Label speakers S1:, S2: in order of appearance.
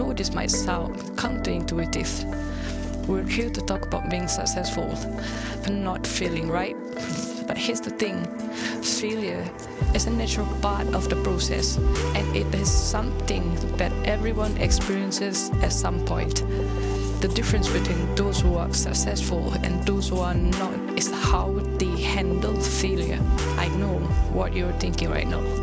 S1: know this might sound counterintuitive. We're here to talk about being successful, but not feeling right. But here's the thing failure is a natural part of the process, and it is something that everyone experiences at some point. The difference between those who are successful and those who are not is how they handle failure. I know what you're thinking right now.